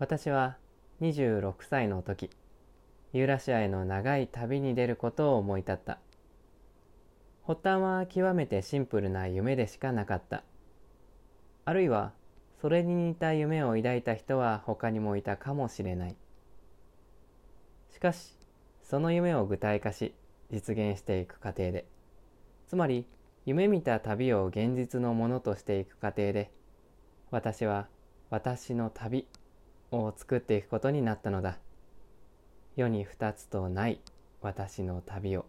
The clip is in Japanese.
私は26歳の時ユーラシアへの長い旅に出ることを思い立った。発端は極めてシンプルな夢でしかなかった。あるいはそれに似た夢を抱いた人は他にもいたかもしれない。しかしその夢を具体化し実現していく過程でつまり夢見た旅を現実のものとしていく過程で私は私の旅を作っていくことになったのだ。世に二つとない私の旅を。